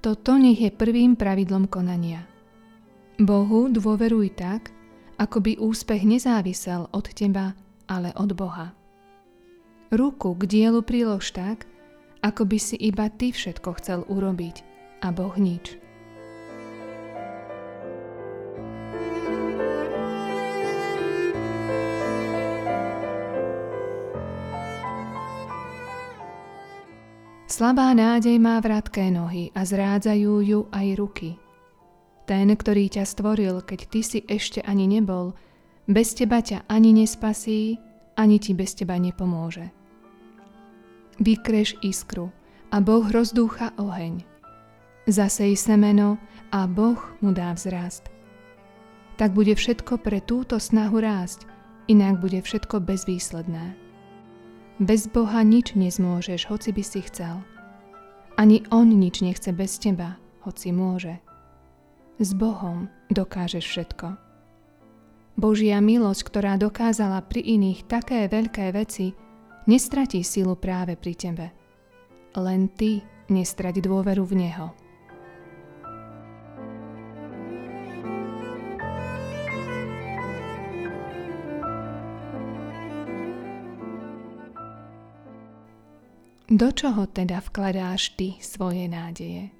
Toto nech je prvým pravidlom konania. Bohu dôveruj tak, ako by úspech nezávisel od teba, ale od Boha. Ruku k dielu prílož tak, ako by si iba ty všetko chcel urobiť a Boh nič. Slabá nádej má vratké nohy a zrádzajú ju aj ruky. Ten, ktorý ťa stvoril, keď ty si ešte ani nebol, bez teba ťa ani nespasí, ani ti bez teba nepomôže. Vykreš iskru a Boh rozdúcha oheň. Zasej semeno a Boh mu dá vzrast. Tak bude všetko pre túto snahu rásť, inak bude všetko bezvýsledné. Bez Boha nič nezmôžeš, hoci by si chcel. Ani On nič nechce bez teba, hoci môže. S Bohom dokážeš všetko. Božia milosť, ktorá dokázala pri iných také veľké veci, nestratí silu práve pri tebe. Len ty nestrať dôveru v Neho. Do čoho teda vkladáš ty svoje nádeje?